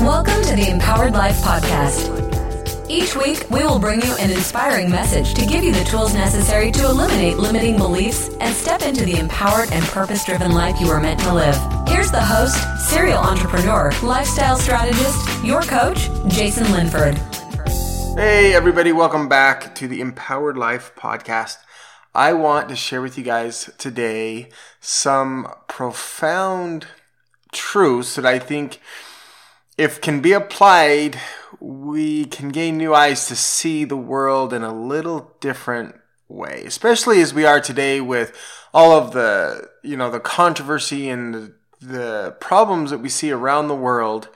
Welcome to the Empowered Life Podcast. Each week, we will bring you an inspiring message to give you the tools necessary to eliminate limiting beliefs and step into the empowered and purpose driven life you are meant to live. Here's the host, serial entrepreneur, lifestyle strategist, your coach, Jason Linford. Hey, everybody, welcome back to the Empowered Life Podcast. I want to share with you guys today some profound truths that I think, if can be applied, we can gain new eyes to see the world in a little different way, especially as we are today with all of the, you know, the controversy and the, the problems that we see around the world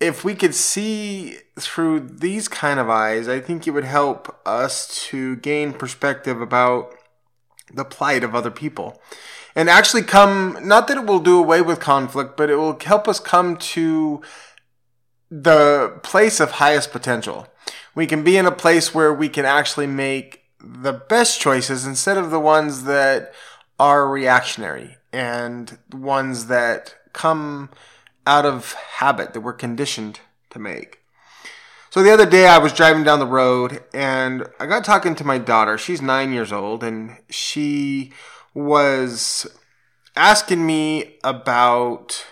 if we could see through these kind of eyes, I think it would help us to gain perspective about the plight of other people. And actually come, not that it will do away with conflict, but it will help us come to the place of highest potential. We can be in a place where we can actually make the best choices instead of the ones that are reactionary and ones that come out of habit that we're conditioned to make. So the other day I was driving down the road and I got talking to my daughter. She's nine years old and she was asking me about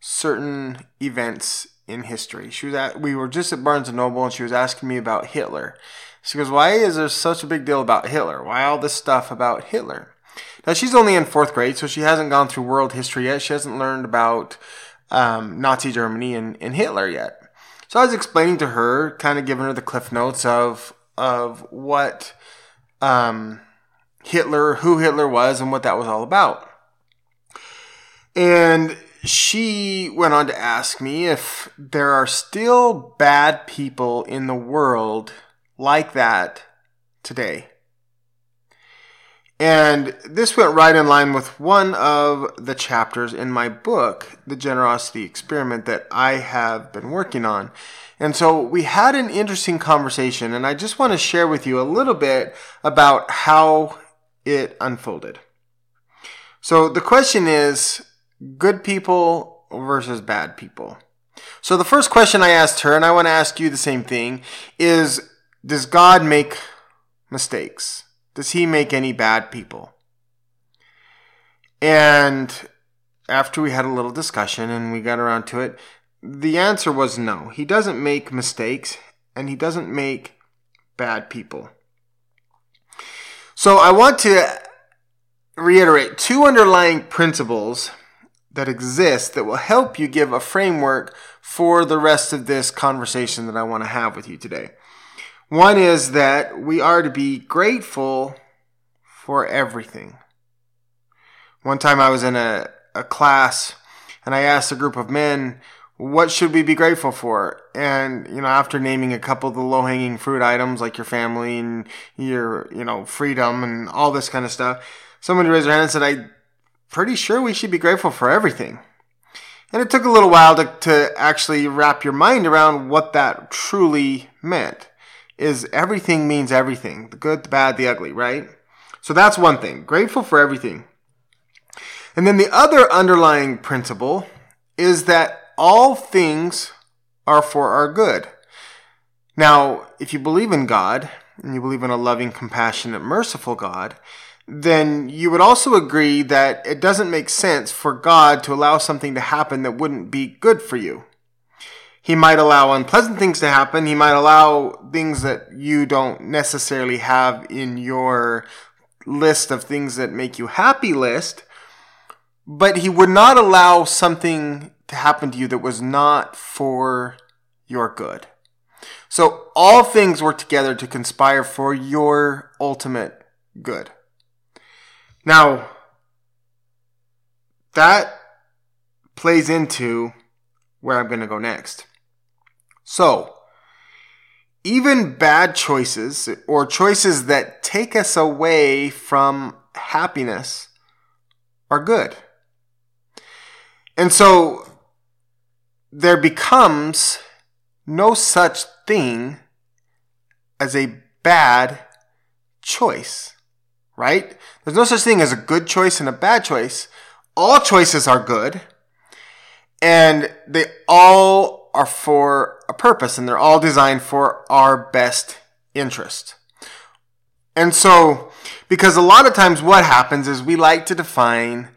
certain events in history. She was at, we were just at Barnes and Noble and she was asking me about Hitler. She goes, why is there such a big deal about Hitler? Why all this stuff about Hitler? Now she's only in fourth grade, so she hasn't gone through world history yet. She hasn't learned about um, Nazi Germany and, and Hitler yet. So I was explaining to her, kind of giving her the cliff notes of of what um, Hitler, who Hitler was, and what that was all about. And she went on to ask me if there are still bad people in the world like that today. And this went right in line with one of the chapters in my book, The Generosity Experiment, that I have been working on. And so we had an interesting conversation, and I just want to share with you a little bit about how it unfolded. So the question is good people versus bad people. So the first question I asked her, and I want to ask you the same thing, is Does God make mistakes? Does he make any bad people? And after we had a little discussion and we got around to it, the answer was no. He doesn't make mistakes and he doesn't make bad people. So I want to reiterate two underlying principles that exist that will help you give a framework for the rest of this conversation that I want to have with you today. One is that we are to be grateful for everything. One time I was in a, a class and I asked a group of men, what should we be grateful for? And, you know, after naming a couple of the low hanging fruit items like your family and your, you know, freedom and all this kind of stuff, someone raised their hand and said, I'm pretty sure we should be grateful for everything. And it took a little while to, to actually wrap your mind around what that truly meant is everything means everything the good, the bad, the ugly, right? So that's one thing. Grateful for everything. And then the other underlying principle is that all things are for our good. Now, if you believe in God, and you believe in a loving, compassionate, merciful God, then you would also agree that it doesn't make sense for God to allow something to happen that wouldn't be good for you. He might allow unpleasant things to happen. He might allow things that you don't necessarily have in your list of things that make you happy list. But he would not allow something to happen to you that was not for your good. So all things work together to conspire for your ultimate good. Now, that plays into where I'm going to go next. So, even bad choices or choices that take us away from happiness are good. And so there becomes no such thing as a bad choice, right? There's no such thing as a good choice and a bad choice. All choices are good and they all are for a purpose and they're all designed for our best interest. And so, because a lot of times what happens is we like to define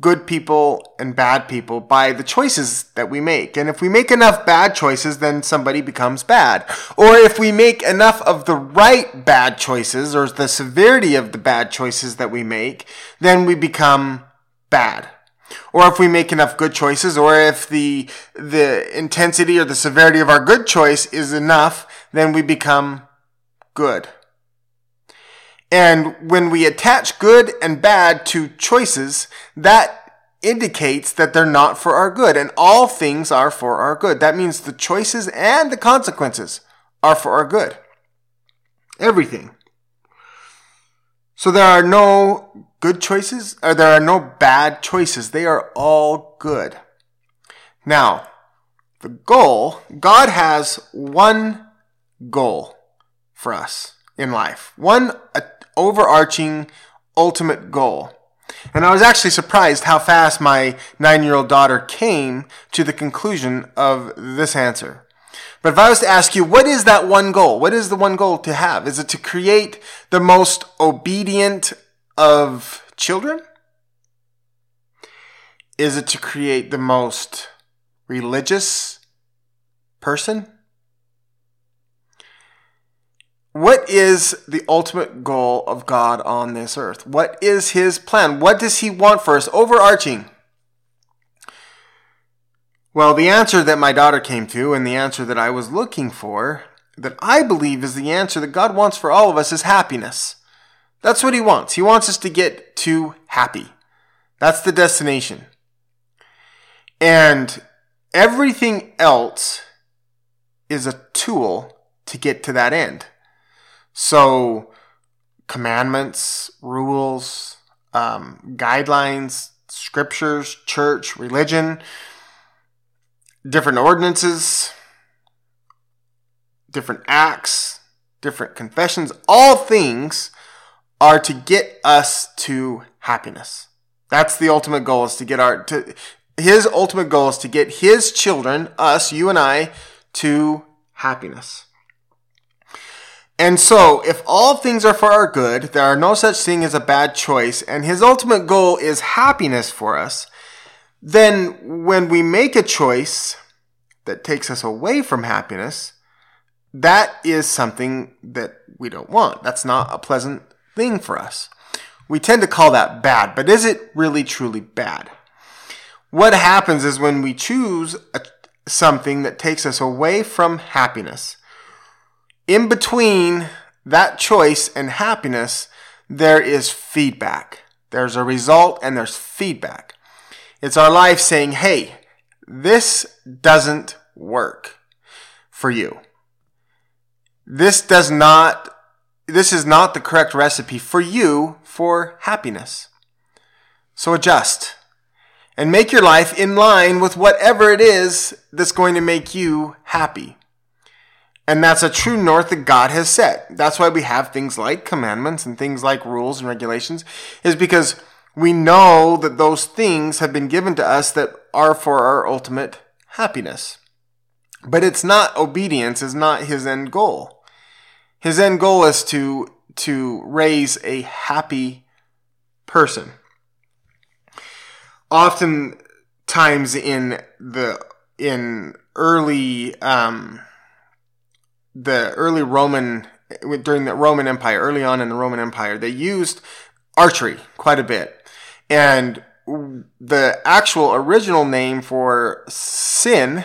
good people and bad people by the choices that we make. And if we make enough bad choices, then somebody becomes bad. Or if we make enough of the right bad choices or the severity of the bad choices that we make, then we become bad. Or if we make enough good choices, or if the, the intensity or the severity of our good choice is enough, then we become good. And when we attach good and bad to choices, that indicates that they're not for our good. And all things are for our good. That means the choices and the consequences are for our good. Everything. So there are no good choices, or there are no bad choices. They are all good. Now, the goal, God has one goal for us in life. One overarching ultimate goal. And I was actually surprised how fast my nine year old daughter came to the conclusion of this answer. But if I was to ask you, what is that one goal? What is the one goal to have? Is it to create the most obedient of children? Is it to create the most religious person? What is the ultimate goal of God on this earth? What is his plan? What does he want for us? Overarching. Well, the answer that my daughter came to and the answer that I was looking for, that I believe is the answer that God wants for all of us, is happiness. That's what he wants. He wants us to get to happy. That's the destination. And everything else is a tool to get to that end. So, commandments, rules, um, guidelines, scriptures, church, religion, different ordinances, different acts, different confessions, all things are to get us to happiness. That's the ultimate goal is to get our, to, his ultimate goal is to get his children, us, you and I, to happiness. And so, if all things are for our good, there are no such thing as a bad choice, and his ultimate goal is happiness for us, then when we make a choice that takes us away from happiness, that is something that we don't want. That's not a pleasant thing for us. We tend to call that bad, but is it really truly bad? What happens is when we choose a, something that takes us away from happiness, in between that choice and happiness, there is feedback. There's a result and there's feedback. It's our life saying, hey, this doesn't work for you. This does not, this is not the correct recipe for you for happiness. So adjust and make your life in line with whatever it is that's going to make you happy. And that's a true north that God has set. That's why we have things like commandments and things like rules and regulations, is because we know that those things have been given to us that are for our ultimate happiness. But it's not obedience is not his end goal. His end goal is to to raise a happy person. Oftentimes in the in early um, the early Roman during the Roman Empire, early on in the Roman Empire, they used archery quite a bit. And the actual original name for sin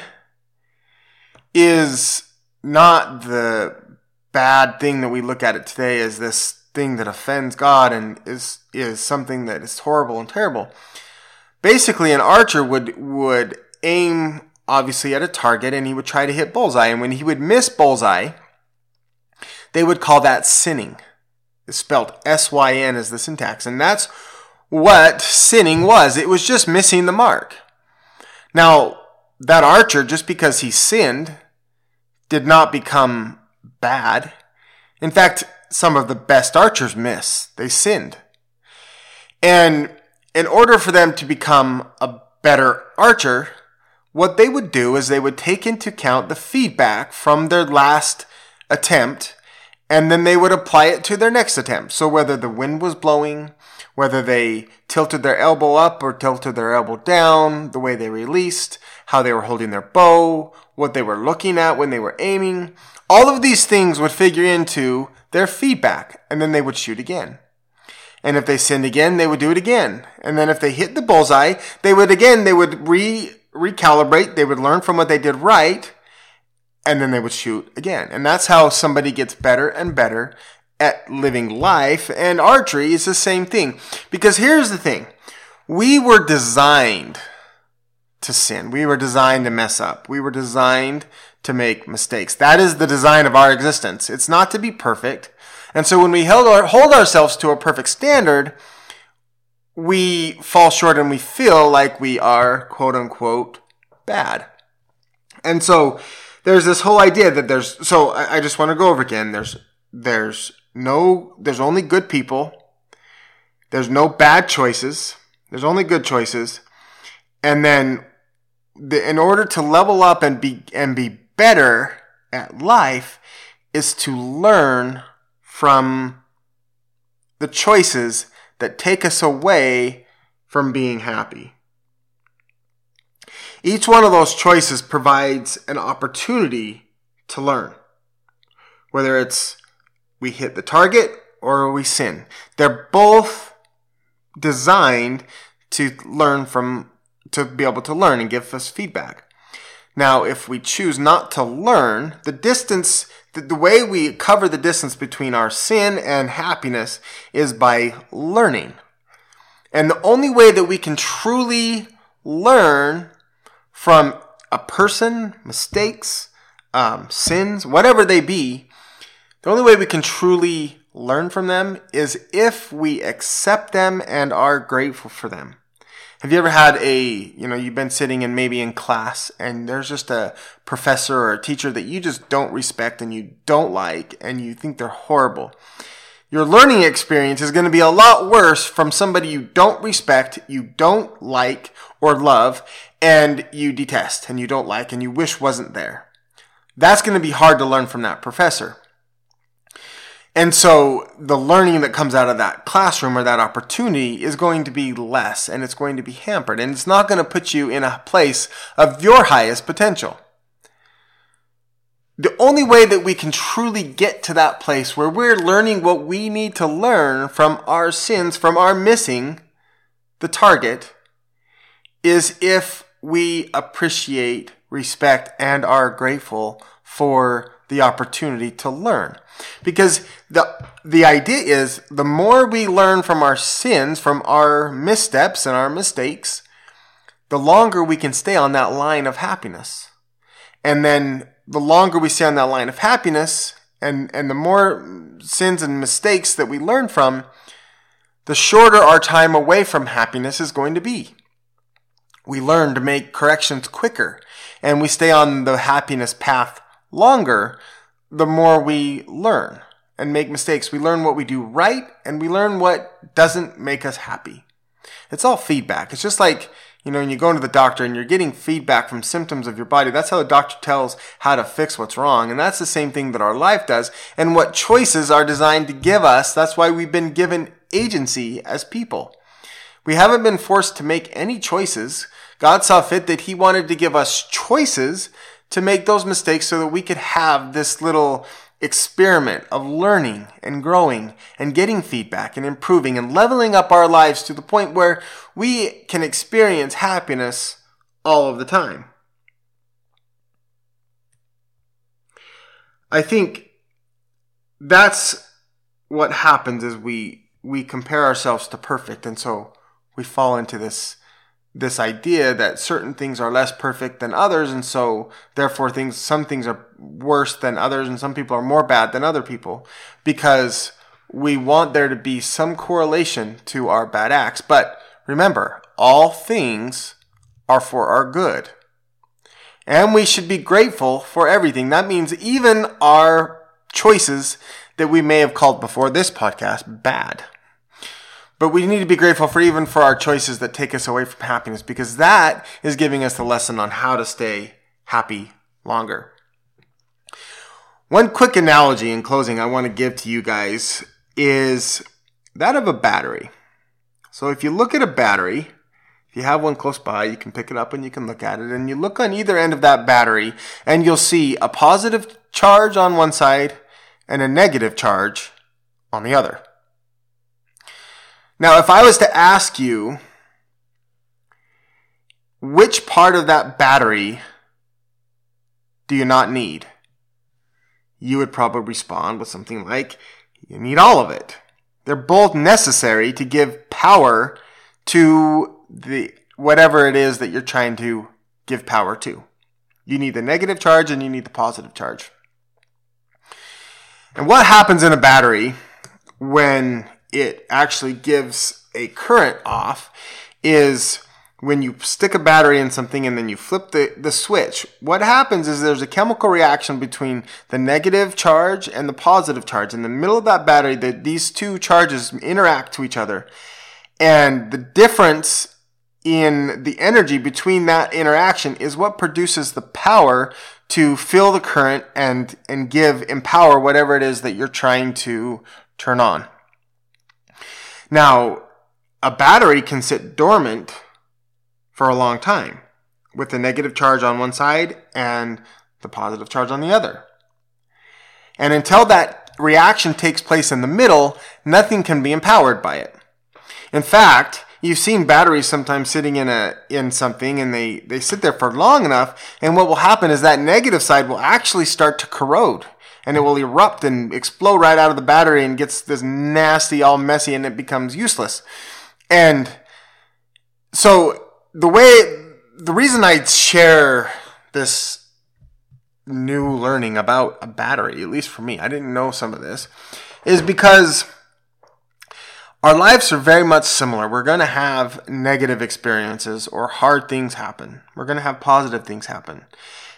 is not the bad thing that we look at it today as this thing that offends God and is is something that is horrible and terrible. Basically, an archer would would aim obviously at a target and he would try to hit bullseye. And when he would miss bullseye, they would call that sinning. It's spelled S Y N as the syntax. And that's what sinning was. It was just missing the mark. Now, that archer, just because he sinned, did not become bad. In fact, some of the best archers miss. They sinned. And in order for them to become a better archer, what they would do is they would take into account the feedback from their last attempt and then they would apply it to their next attempt. So whether the wind was blowing, whether they tilted their elbow up or tilted their elbow down, the way they released, how they were holding their bow, what they were looking at when they were aiming, all of these things would figure into their feedback and then they would shoot again. And if they sinned again, they would do it again. And then if they hit the bullseye, they would again, they would re recalibrate, they would learn from what they did right, and then they would shoot again. And that's how somebody gets better and better at living life. And archery is the same thing. Because here's the thing we were designed to sin, we were designed to mess up, we were designed to make mistakes. That is the design of our existence. It's not to be perfect. And so when we hold, our, hold ourselves to a perfect standard, we fall short and we feel like we are quote unquote bad. And so there's this whole idea that there's so I, I just want to go over again. There's there's no there's only good people. There's no bad choices. There's only good choices. And then the, in order to level up and be and be better at life is to learn from the choices that take us away from being happy. Each one of those choices provides an opportunity to learn. Whether it's we hit the target or we sin. They're both designed to learn from, to be able to learn and give us feedback. Now, if we choose not to learn, the distance, the, the way we cover the distance between our sin and happiness is by learning. And the only way that we can truly learn from a person, mistakes, um, sins, whatever they be, the only way we can truly learn from them is if we accept them and are grateful for them. Have you ever had a, you know, you've been sitting in maybe in class and there's just a professor or a teacher that you just don't respect and you don't like and you think they're horrible? Your learning experience is going to be a lot worse from somebody you don't respect, you don't like or love, and you detest and you don't like and you wish wasn't there. That's going to be hard to learn from that professor. And so the learning that comes out of that classroom or that opportunity is going to be less and it's going to be hampered and it's not going to put you in a place of your highest potential. The only way that we can truly get to that place where we're learning what we need to learn from our sins, from our missing the target, is if we appreciate, respect, and are grateful for the opportunity to learn. Because the, the idea is the more we learn from our sins, from our missteps and our mistakes, the longer we can stay on that line of happiness. And then the longer we stay on that line of happiness and, and the more sins and mistakes that we learn from, the shorter our time away from happiness is going to be we learn to make corrections quicker and we stay on the happiness path longer the more we learn and make mistakes. We learn what we do right and we learn what doesn't make us happy. It's all feedback. It's just like, you know, when you go into the doctor and you're getting feedback from symptoms of your body, that's how the doctor tells how to fix what's wrong. And that's the same thing that our life does. And what choices are designed to give us, that's why we've been given agency as people. We haven't been forced to make any choices. God saw fit that He wanted to give us choices to make those mistakes so that we could have this little experiment of learning and growing and getting feedback and improving and leveling up our lives to the point where we can experience happiness all of the time. I think that's what happens is we we compare ourselves to perfect and so we fall into this this idea that certain things are less perfect than others and so therefore things some things are worse than others and some people are more bad than other people because we want there to be some correlation to our bad acts. But remember all things are for our good. And we should be grateful for everything. That means even our choices that we may have called before this podcast bad But we need to be grateful for even for our choices that take us away from happiness because that is giving us the lesson on how to stay happy longer. One quick analogy in closing I want to give to you guys is that of a battery. So if you look at a battery, if you have one close by, you can pick it up and you can look at it. And you look on either end of that battery and you'll see a positive charge on one side and a negative charge on the other. Now, if I was to ask you which part of that battery do you not need? You would probably respond with something like, you need all of it. They're both necessary to give power to the whatever it is that you're trying to give power to. You need the negative charge and you need the positive charge. And what happens in a battery when it actually gives a current off is when you stick a battery in something and then you flip the, the switch, what happens is there's a chemical reaction between the negative charge and the positive charge. In the middle of that battery, that these two charges interact to each other. And the difference in the energy between that interaction is what produces the power to fill the current and, and give, empower whatever it is that you're trying to turn on. Now, a battery can sit dormant for a long time with the negative charge on one side and the positive charge on the other. And until that reaction takes place in the middle, nothing can be empowered by it. In fact, you've seen batteries sometimes sitting in a in something and they they sit there for long enough and what will happen is that negative side will actually start to corrode and it will erupt and explode right out of the battery and gets this nasty all messy and it becomes useless. And so the way the reason I share this new learning about a battery, at least for me, I didn't know some of this, is because our lives are very much similar. We're going to have negative experiences or hard things happen. We're going to have positive things happen.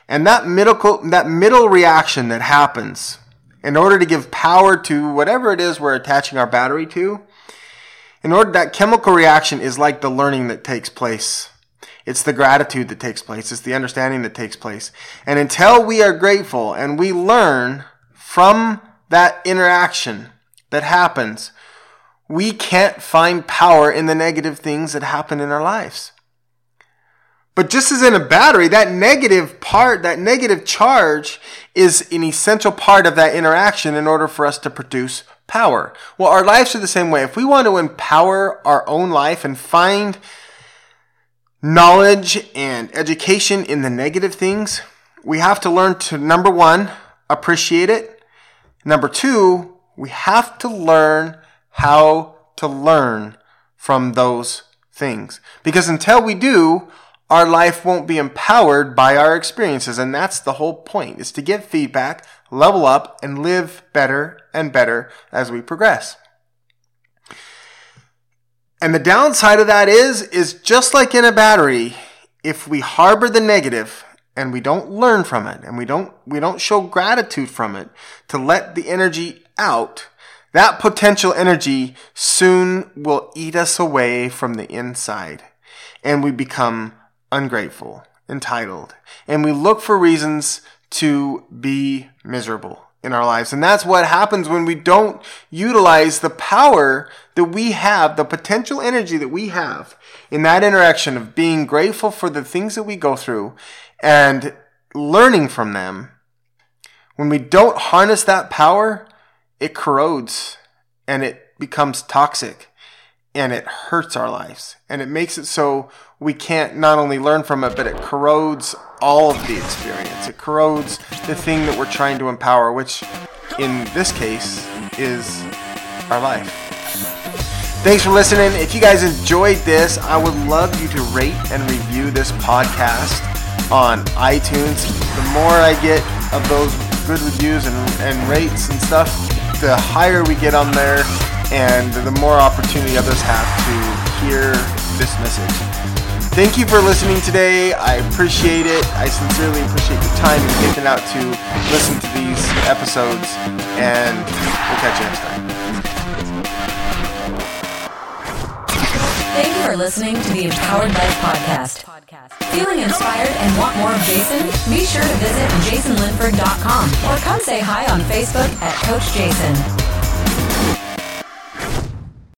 And that middle, that middle reaction that happens in order to give power to whatever it is we're attaching our battery to, in order that chemical reaction is like the learning that takes place. It's the gratitude that takes place. It's the understanding that takes place. And until we are grateful and we learn from that interaction that happens, we can't find power in the negative things that happen in our lives. But just as in a battery, that negative part, that negative charge is an essential part of that interaction in order for us to produce power. Well, our lives are the same way. If we want to empower our own life and find knowledge and education in the negative things, we have to learn to, number one, appreciate it. Number two, we have to learn how to learn from those things. Because until we do, our life won't be empowered by our experiences. And that's the whole point is to get feedback, level up, and live better and better as we progress. And the downside of that is, is just like in a battery, if we harbor the negative and we don't learn from it and we don't, we don't show gratitude from it to let the energy out, that potential energy soon will eat us away from the inside and we become ungrateful, entitled, and we look for reasons to be miserable in our lives. And that's what happens when we don't utilize the power that we have, the potential energy that we have in that interaction of being grateful for the things that we go through and learning from them. When we don't harness that power, it corrodes and it becomes toxic and it hurts our lives and it makes it so we can't not only learn from it, but it corrodes all of the experience. It corrodes the thing that we're trying to empower, which in this case is our life. Thanks for listening. If you guys enjoyed this, I would love you to rate and review this podcast on iTunes. The more I get of those good reviews and, and rates and stuff, the higher we get on there and the more opportunity others have to hear this message. Thank you for listening today. I appreciate it. I sincerely appreciate your time and taking out to listen to these episodes. And we'll catch you next time. Thank you for listening to the Empowered Life Podcast. Feeling inspired and want more of Jason? Be sure to visit jasonlinford.com or come say hi on Facebook at Coach Jason.